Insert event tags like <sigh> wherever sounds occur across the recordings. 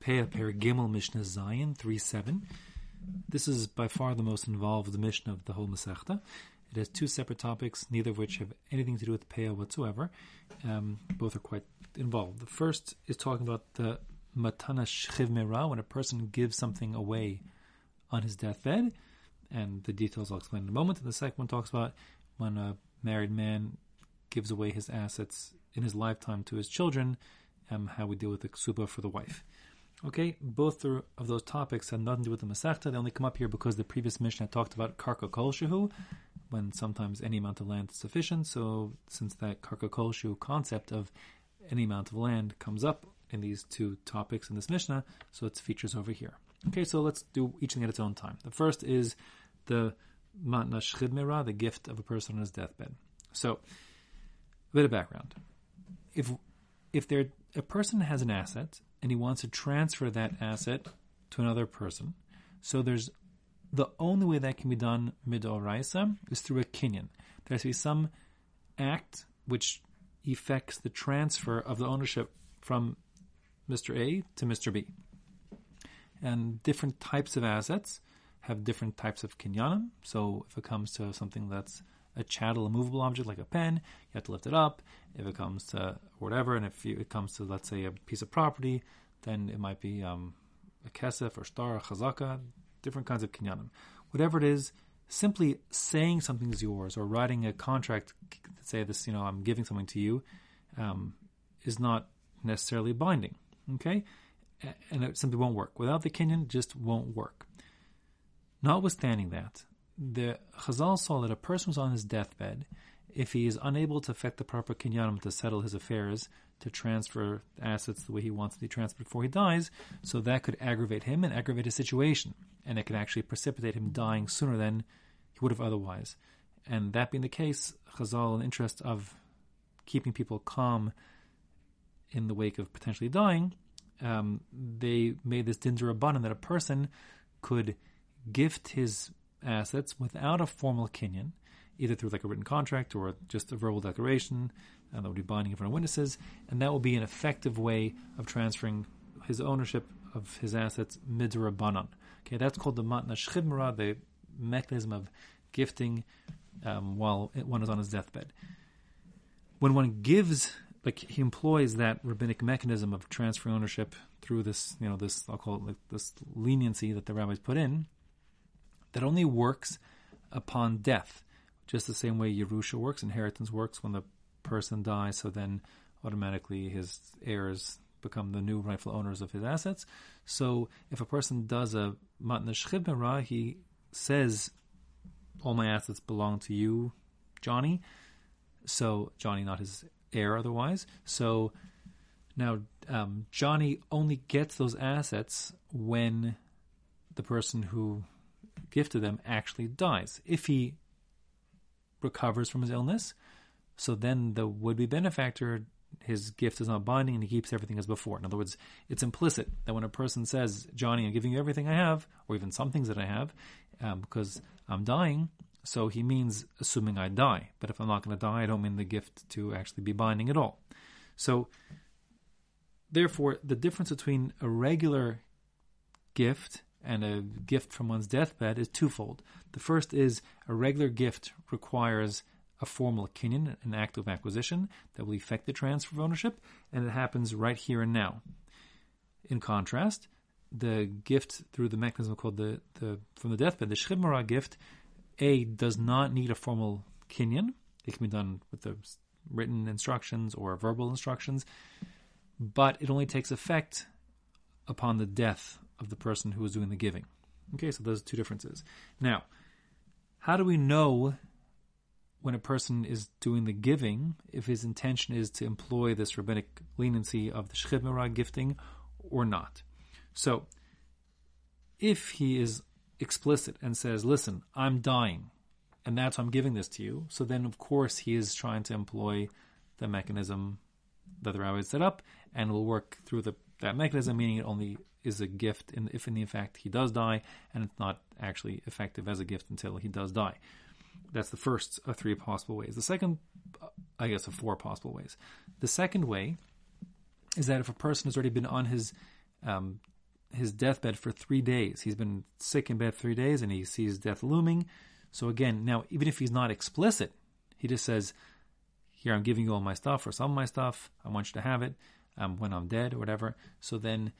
Pei Gimel Mishnah Zayin 3 7. This is by far the most involved Mishnah of the whole Masechta. It has two separate topics, neither of which have anything to do with Peah whatsoever. Um, both are quite involved. The first is talking about the Matana Shchiv Mera, when a person gives something away on his deathbed, and the details I'll explain in a moment. And the second one talks about when a married man gives away his assets in his lifetime to his children, um, how we deal with the ksuba for the wife. Okay, both of those topics have nothing to do with the Masechta. They only come up here because the previous Mishnah talked about karka kol shehu, when sometimes any amount of land is sufficient. So, since that karka kol shehu concept of any amount of land comes up in these two topics in this Mishnah, so it's features over here. Okay, so let's do each thing at its own time. The first is the matna shchiv the gift of a person on his deathbed. So, a bit of background. If if there a person has an asset and he wants to transfer that asset to another person, so there's the only way that can be done midoraisa is through a kinyan. There has to be some act which effects the transfer of the ownership from Mr. A to Mr. B. And different types of assets have different types of kinyanim. So if it comes to something that's a chattel, a movable object like a pen, you have to lift it up. If it comes to whatever, and if it comes to, let's say, a piece of property, then it might be um, a kesef or shtar, a chazaka, different kinds of kinyanim. Whatever it is, simply saying something is yours or writing a contract say this, you know, I'm giving something to you, um, is not necessarily binding. Okay? And it simply won't work. Without the kinyan, it just won't work. Notwithstanding that, the Chazal saw that a person was on his deathbed, if he is unable to effect the proper kinyanim to settle his affairs, to transfer assets the way he wants to be transferred before he dies, so that could aggravate him and aggravate his situation, and it could actually precipitate him dying sooner than he would have otherwise. And that being the case, Chazal, in the interest of keeping people calm in the wake of potentially dying, um, they made this abundant that a person could gift his assets without a formal kinyan, either through like a written contract or just a verbal declaration, and that would be binding in front of witnesses, and that will be an effective way of transferring his ownership of his assets midrabanan. Okay, that's called the matna shchibmara, the mechanism of gifting um, while one is on his deathbed. When one gives, like he employs that rabbinic mechanism of transferring ownership through this, you know, this I'll call it like this leniency that the rabbis put in, that only works upon death, just the same way Yerusha works, inheritance works when the person dies, so then automatically his heirs become the new rightful owners of his assets. So if a person does a matna shchibera, he says, all my assets belong to you, Johnny. So Johnny, not his heir otherwise. So now um, Johnny only gets those assets when the person who gifted them actually dies. If he recovers from his illness, so then the would-be benefactor, his gift is not binding and he keeps everything as before. In other words, it's implicit that when a person says, Johnny, I'm giving you everything I have, or even some things that I have, um, because I'm dying, so he means assuming I die. But if I'm not going to die, I don't mean the gift to actually be binding at all. So, therefore, the difference between a regular gift and a gift from one's deathbed is twofold. The first is a regular gift requires a formal kinyan, an act of acquisition that will effect the transfer of ownership, and it happens right here and now. In contrast, the gift through the mechanism called the, the from the deathbed, the shchibmara gift, A does not need a formal kinyan. It can be done with the written instructions or verbal instructions, but it only takes effect upon the death of the person who is doing the giving. Okay, so those two differences. Now, how do we know when a person is doing the giving if his intention is to employ this rabbinic leniency of the shchib gifting or not? So, if he is explicit and says, "Listen, I'm dying, and that's why I'm giving this to you," so then of course he is trying to employ the mechanism that the rabbi set up, and will work through the that mechanism, meaning it only is a gift in, if in fact he does die, and it's not actually effective as a gift until he does die. That's the first of three possible ways. The second, I guess, of four possible ways. The second way is that if a person has already been on his um, his deathbed for three days. He's been sick in bed three days, and he sees death looming. So again, now even if he's not explicit, he just says, "Here, I'm giving you all my stuff, or some of my stuff. I want you to have it um, when I'm dead, or whatever." So then,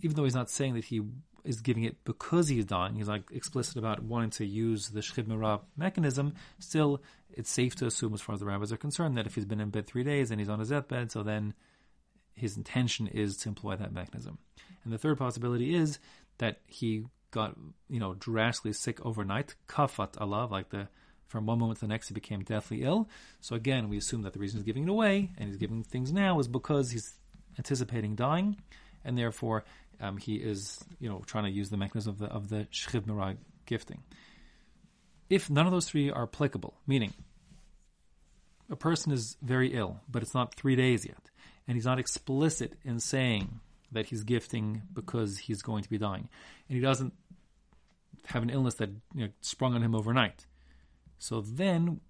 even though he's not saying that he is giving it because he's dying, he's like explicit about wanting to use the shchiv mechanism. Still, it's safe to assume, as far as the rabbis are concerned, that if he's been in bed three days and he's on his deathbed, so then his intention is to employ that mechanism. And the third possibility is that he got, you know, drastically sick overnight, kafat Allah, like the from one moment to the next he became deathly ill. So again, we assume that the reason he's giving it away and he's giving things now is because he's anticipating dying, and therefore um, he is, you know, trying to use the mechanism of the of the shchiv mera gifting. If none of those three are applicable, meaning a person is very ill, but it's not three days yet, and he's not explicit in saying that he's gifting because he's going to be dying, and he doesn't have an illness that you know, sprung on him overnight. So then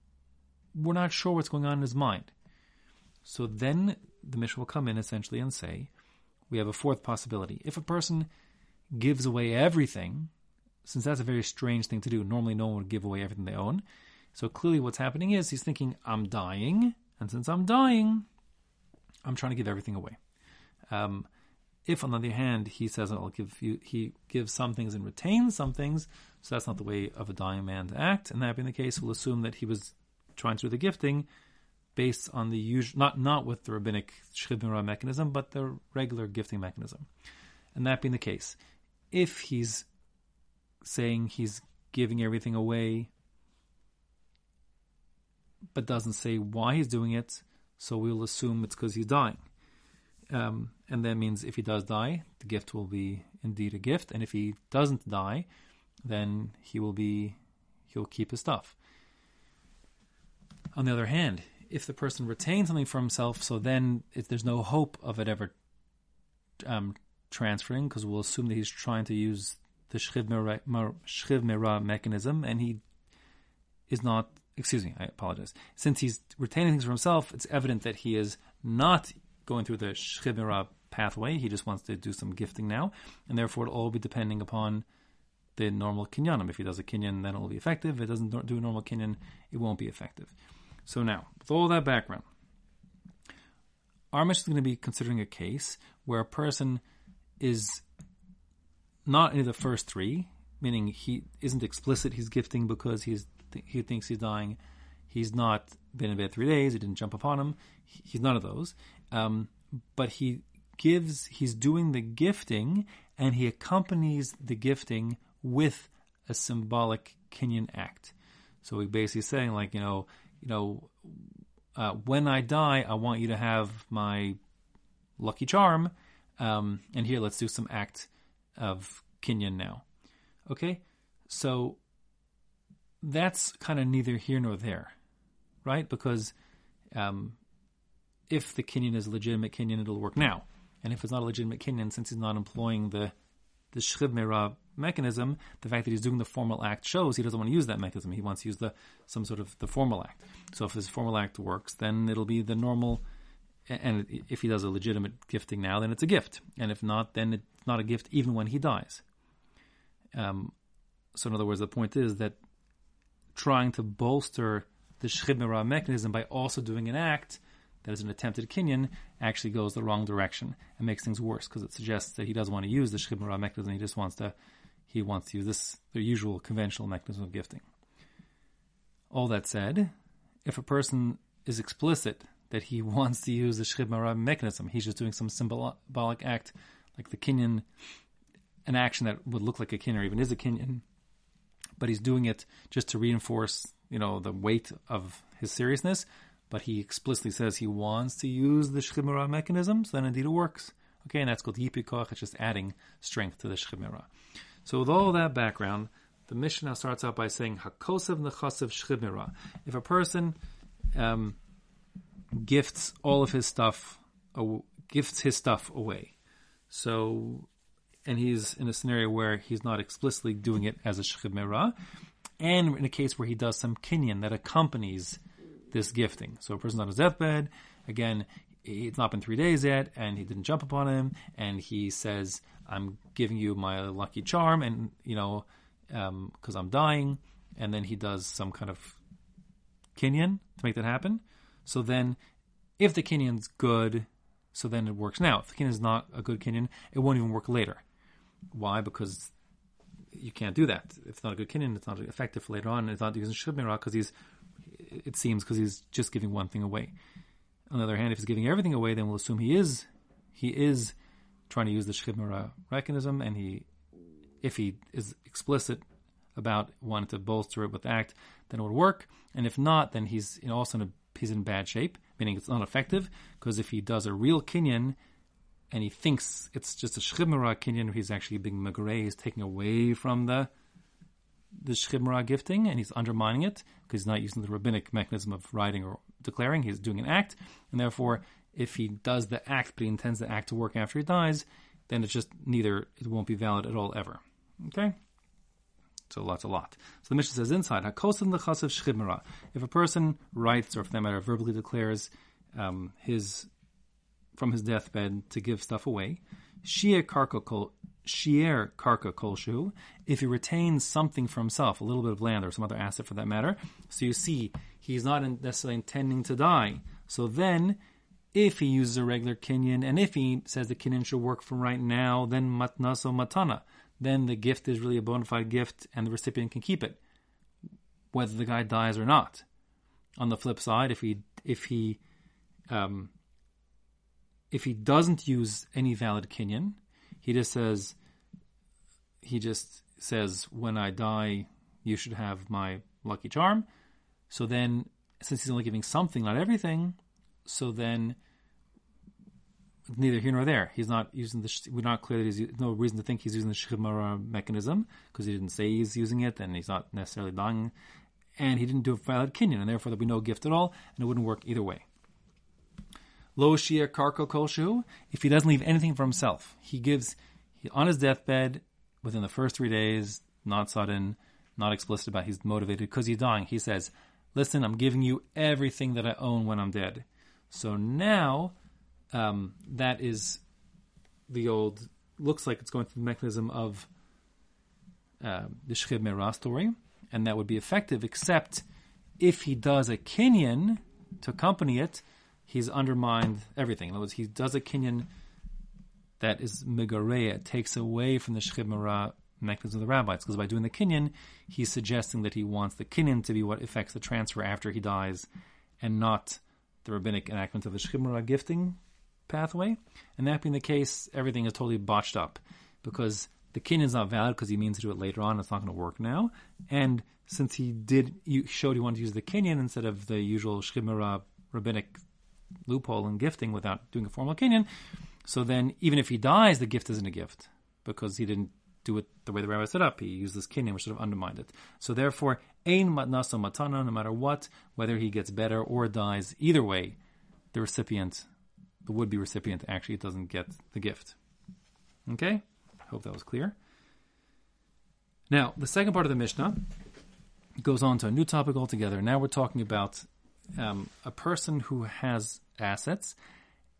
we're not sure what's going on in his mind. So then the Mishnah will come in essentially and say, we have a fourth possibility. If a person gives away everything, since that's a very strange thing to do, normally no one would give away everything they own. So clearly what's happening is he's thinking, I'm dying, and since I'm dying, I'm trying to give everything away. Um, if, on the other hand, he says, "I'll give you," he gives some things and retains some things. So that's not the way of a dying man to act. And that being the case, we'll assume that he was trying to do the gifting based on the usual, not not with the rabbinic shchiv mechanism, but the regular gifting mechanism. And that being the case, if he's saying he's giving everything away, but doesn't say why he's doing it, so we'll assume it's because he's dying. Um, and that means if he does die, the gift will be indeed a gift, and if he doesn't die, then he will be he'll keep his stuff. On the other hand, if the person retains something for himself, so then if there's no hope of it ever um, transferring, because we'll assume that he's trying to use the shchiv mera mechanism, and he is not. Excuse me, I apologize. Since he's retaining things for himself, it's evident that he is not going through the shchiv pathway. He just wants to do some gifting now, and therefore it'll all be depending upon the normal kinyanim. If he does a kinyan, then it'll be effective. If it doesn't do a normal kinyan, it won't be effective. So now, with all that background, Armish is going to be considering a case where a person is not any of the first three, meaning he isn't explicit. He's gifting because he's he thinks he's dying. He's not been in bed three days. He didn't jump upon him. He's none of those. Um, but he gives. He's doing the gifting, and he accompanies the gifting with a symbolic Kinyan act. So he basically saying like you know you know, uh, when I die, I want you to have my lucky charm. Um, and here, let's do some act of Kinyan now. Okay? So that's kind of neither here nor there, right? Because um, if the kinyan is a legitimate kinyan, it'll work now. And if it's not a legitimate kinyan, since he's not employing the the Shchiv Mera mechanism, the fact that he's doing the formal act shows he doesn't want to use that mechanism. He wants to use the some sort of the formal act. So if his formal act works, then it'll be the normal. And if he does a legitimate gifting now, then it's a gift. And if not, then it's not a gift even when he dies. Um, so in other words, the point is that trying to bolster the shchiv mechanism by also doing an act that is an attempted kinyan actually goes the wrong direction and makes things worse because it suggests that he doesn't want to use the shchiv mechanism. He just wants to he wants to use this, the usual conventional mechanism of gifting. All that said, if a person is explicit that he <laughs> wants to use the Shchiv mechanism, he's just doing some symbolic act like the Kinyan, an action that would look like a Kinyan or even is a Kinyan, but he's doing it just to reinforce, you know, the weight of his seriousness, but he explicitly says he wants to use the Shchiv mechanism, so then indeed it works. Okay, and that's called yipuy koach, it's just adding strength to the Shchiv so with all that background, the Mishnah starts out by saying Hakosev nechasev shchimira. If a person um, gifts all of his stuff, uh, gifts his stuff away, so and he's in a scenario where he's not explicitly doing it as a shchimira, and in a case where he does some kinyan that accompanies this gifting. So a person's on his deathbed, again, it's not been three days yet, and he didn't jump upon him, and he says, "I'm giving you my lucky charm," and you know, because um, I'm dying, and then he does some kind of kinyan to make that happen. So then, if the kinyan's good, so then it works now. If the kinyan is not a good kinyan, it won't even work later. Why? Because you can't do that. If it's not a good kinyan, It's not effective later on. It's not using shibmira because he's. It seems because he's just giving one thing away. On the other hand, if he's giving everything away, then we'll assume he is he is trying to use the shchibmara mechanism, and he, if he is explicit about wanting to bolster it with act, then it would work. And if not, then he's also in a, he's in bad shape, meaning it's not effective. Because if he does a real kinyan, and he thinks it's just a shchibmara kinyan, he's actually being magray, he's taking away from the the shchibmara gifting, and he's undermining it because he's not using the rabbinic mechanism of writing or declaring. He's doing an act, and therefore, if he does the act but he intends the act to work after he dies, then it's just neither. It won't be valid at all ever. Okay. So lots a lot. So the Mishnah says inside hakosim lechasav shchibmara. If a person writes, or if that matter verbally declares um, his from his deathbed to give stuff away, shia karka kol shier karka kolshu, if he retains something for himself, a little bit of land or some other asset for that matter. So you see, he's not necessarily intending to die. So then, if he uses a regular kinyan, and if he says the kinyan should work from right now, then matnaso matana. Then the gift is really a bona fide gift, and the recipient can keep it, whether the guy dies or not. On the flip side, if he if he um, if he doesn't use any valid kinyan, he just says he just says when I die, you should have my lucky charm. So then, since he's only giving something, not everything, so then neither here nor there. He's not using the. We're not clear that he's no reason to think he's using the shchimara mechanism because he didn't say he's using it, and he's not necessarily dying, and he didn't do a valid kinyan, and therefore there'll be no gift at all, and it wouldn't work either way. Lo shia karko kolshu. If he doesn't leave anything for himself, he gives he, on his deathbed within the first three days, not sudden, not explicit about he's motivated because he's dying. He says, "Listen, I'm giving you everything that I own when I'm dead." So now um, that is the old, looks like it's going through the mechanism of uh, the Shchib Merah story, and that would be effective, except if he does a kinyan to accompany it, he's undermined everything. In other words, he does a kinyan that is megareya, takes away from the Shchib Merah mechanism of the rabbis, because by doing the kinyan, he's suggesting that he wants the kinyan to be what affects the transfer after he dies, and not the rabbinic enactment of the Shchib Merah gifting pathway. And that being the case, everything is totally botched up because the kinyan is not valid because he means to do it later on. It's not going to work now. And since he did, you showed he wanted to use the kinyan instead of the usual shchimera rabbinic loophole in gifting without doing a formal kinyan. So then, even if he dies, the gift isn't a gift because he didn't do it the way the rabbi set up. He used this kinyan, which sort of undermined it. So therefore, ein matnaso matana, no matter what, whether he gets better or dies, either way, the recipient the would be recipient actually doesn't get the gift. Okay? Hope that was clear. Now, the second part of the Mishnah goes on to a new topic altogether. Now we're talking about um, a person who has assets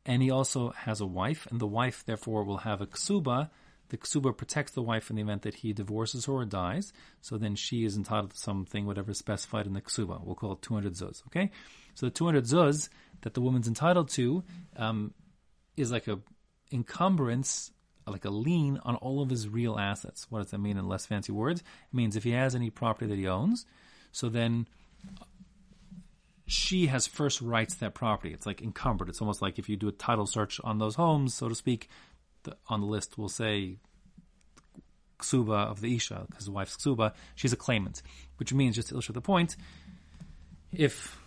and he also has a wife, and the wife therefore will have a ksuba. The ksuba protects the wife in the event that he divorces her or dies. So then she is entitled to something, whatever is specified in the ksuba. We'll call it 200 zuz. Okay? So the 200 zuz that the woman's entitled to um, is like a encumbrance, like a lien on all of his real assets. What does that mean in less fancy words? It means if he has any property that he owns, so then she has first rights to that property. It's like encumbered. It's almost like if you do a title search on those homes, so to speak, the, on the list will say ksuba of the isha, because his wife's ksuba. She's a claimant, which means just to illustrate the point, if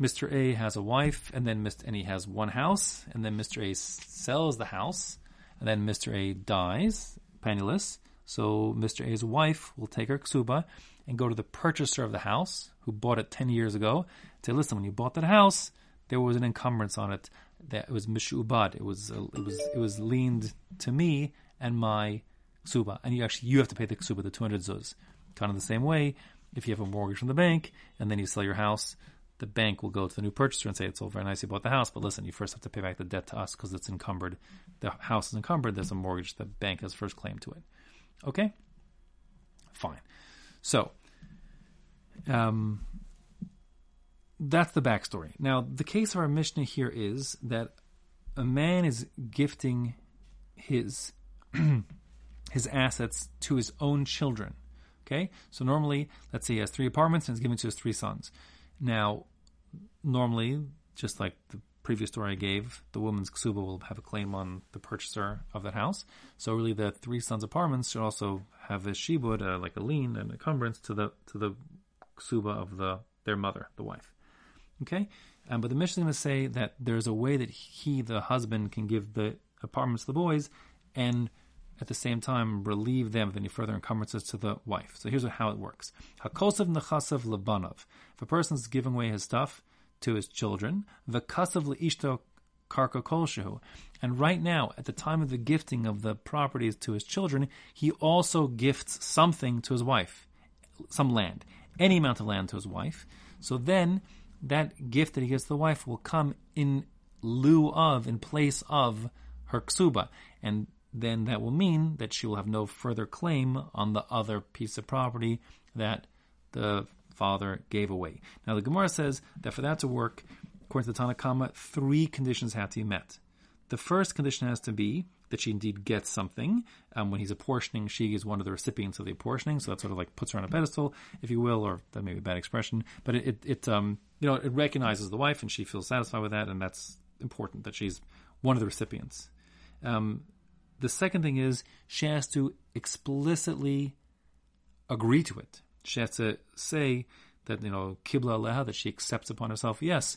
Mr. A has a wife, and then Mr. and he has one house, and then Mr. A sells the house, and then Mr. A dies penniless. So Mr. A's wife will take her ksuba and go to the purchaser of the house, who bought it ten years ago, and say, "Listen, when you bought that house, there was an encumbrance on it that it was mishubad. It was uh, it was it was leaned to me and my ksuba, and you actually you have to pay the ksuba, the two hundred zuz. Kind of the same way, if you have a mortgage from the bank and then you sell your house, the bank will go to the new purchaser and say, it's all very nice you bought the house, but listen, you first have to pay back the debt to us because it's encumbered. The house is encumbered. There's a mortgage. The bank has first claim to it. Okay? Fine. So, um, that's the backstory. Now, the case of our Mishnah here is that a man is gifting his <clears throat> his assets to his own children. Okay, so normally, let's say he has three apartments and he's giving to his three sons. Now, normally, just like the previous story I gave, the woman's ksuba will have a claim on the purchaser of that house. So really, the three sons' apartments should also have a shibud, uh, like a lien and encumbrance to the to the ksuba of the their mother, the wife. Okay, um, but the Mishnah is going to say that there's a way that he, the husband, can give the apartments to the boys, and at the same time relieve them of any further encumbrances to the wife. So here's how it works: Hakosav nechasav lebanov. If a person's giving away his stuff to his children, v'kasav leishto karka kolshehu. And right now, at the time of the gifting of the properties to his children, he also gifts something to his wife, some land, any amount of land to his wife. So then, that gift that he gives to the wife will come in lieu of, in place of her ksuba. And then that will mean that she will have no further claim on the other piece of property that the father gave away. Now, the Gemara says that for that to work, according to the Tanna Kamma, three conditions have to be met. The first condition has to be that she indeed gets something. Um, when he's apportioning, she is one of the recipients of the apportioning, so that sort of like puts her on a pedestal, if you will, or that may be a bad expression, but it, it, it um, you know, it recognizes the wife and she feels satisfied with that, and that's important that she's one of the recipients. Um, the second thing is she has to explicitly agree to it. She has to say that, you know, kibla aleha, that she accepts upon herself, yes,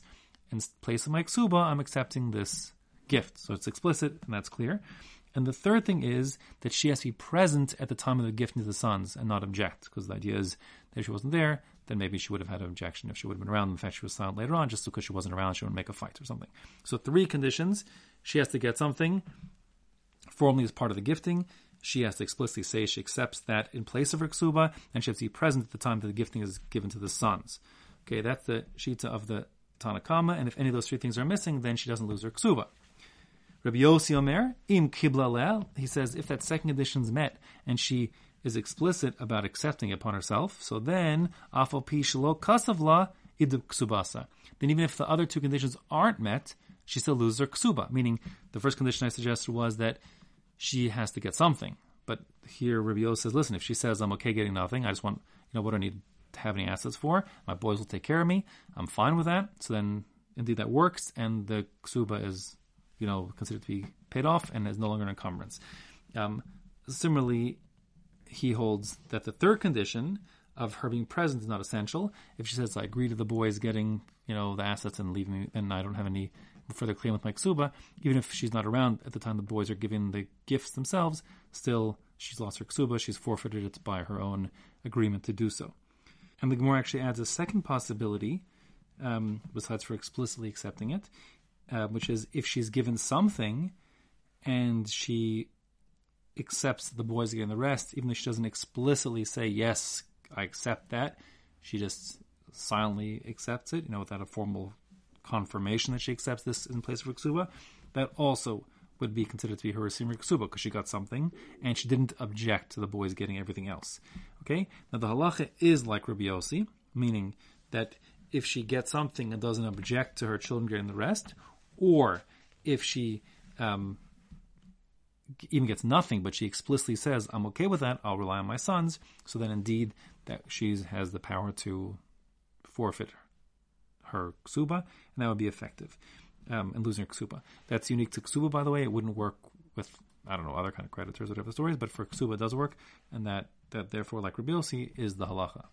in place of my ksuba, I'm accepting this gift. So it's explicit and that's clear. And the third thing is that she has to be present at the time of the gifting to the sons and not object, because the idea is that if she wasn't there, then maybe she would have had an objection if she would have been around. In fact, she was silent later on, just because she wasn't around, she would make a fight or something. So three conditions: she has to get something, formally as part of the gifting. She has to explicitly say she accepts that in place of her ksuba, and she has to be present at the time that the gifting is given to the sons. Okay, that's the shita of the Tanna Kamma, and if any of those three things are missing, then she doesn't lose her ksuba. Rabbi Yossi Omer, im kibla lel, he says if that second condition is met and she is explicit about accepting upon herself, so then afal pi shelo kasavla idub ksubasa. Then even if the other two conditions aren't met, she still loses her ksuba. Meaning, the first condition I suggested was that she has to get something. But here Rabbi says, listen, if she says, I'm okay getting nothing, I just want, you know, what I need to have any assets for? My boys will take care of me. I'm fine with that. So then, indeed, that works, and the ksuba is, you know, considered to be paid off and is no longer an encumbrance. Um, similarly, he holds that the third condition of her being present is not essential. If she says, I agree to the boys getting, you know, the assets and leaving me, then I don't have any further claim with ksuba, even if she's not around at the time the boys are giving the gifts themselves, still she's lost her ksuba, she's forfeited it by her own agreement to do so. And the Gemara actually adds a second possibility, um, besides for explicitly accepting it, uh, which is if she's given something and she accepts the boys getting the rest, even though she doesn't explicitly say, yes, I accept that, she just silently accepts it, you know, without a formal confirmation that she accepts this in place of ksuba, that also would be considered to be her receiving ksuba because she got something and she didn't object to the boys getting everything else. Okay, now the halacha is like Rabbi meaning that if she gets something and doesn't object to her children getting the rest, or if she um, even gets nothing, but she explicitly says, "I'm okay with that. I'll rely on my sons." So then, indeed, that she has the power to forfeit her ksuba, and that would be effective um, in losing her ksuba. That's unique to ksuba, by the way. It wouldn't work with I don't know other kind of creditors or whatever stories, but for ksuba it does work, and that that therefore, like Rabbi is the halacha.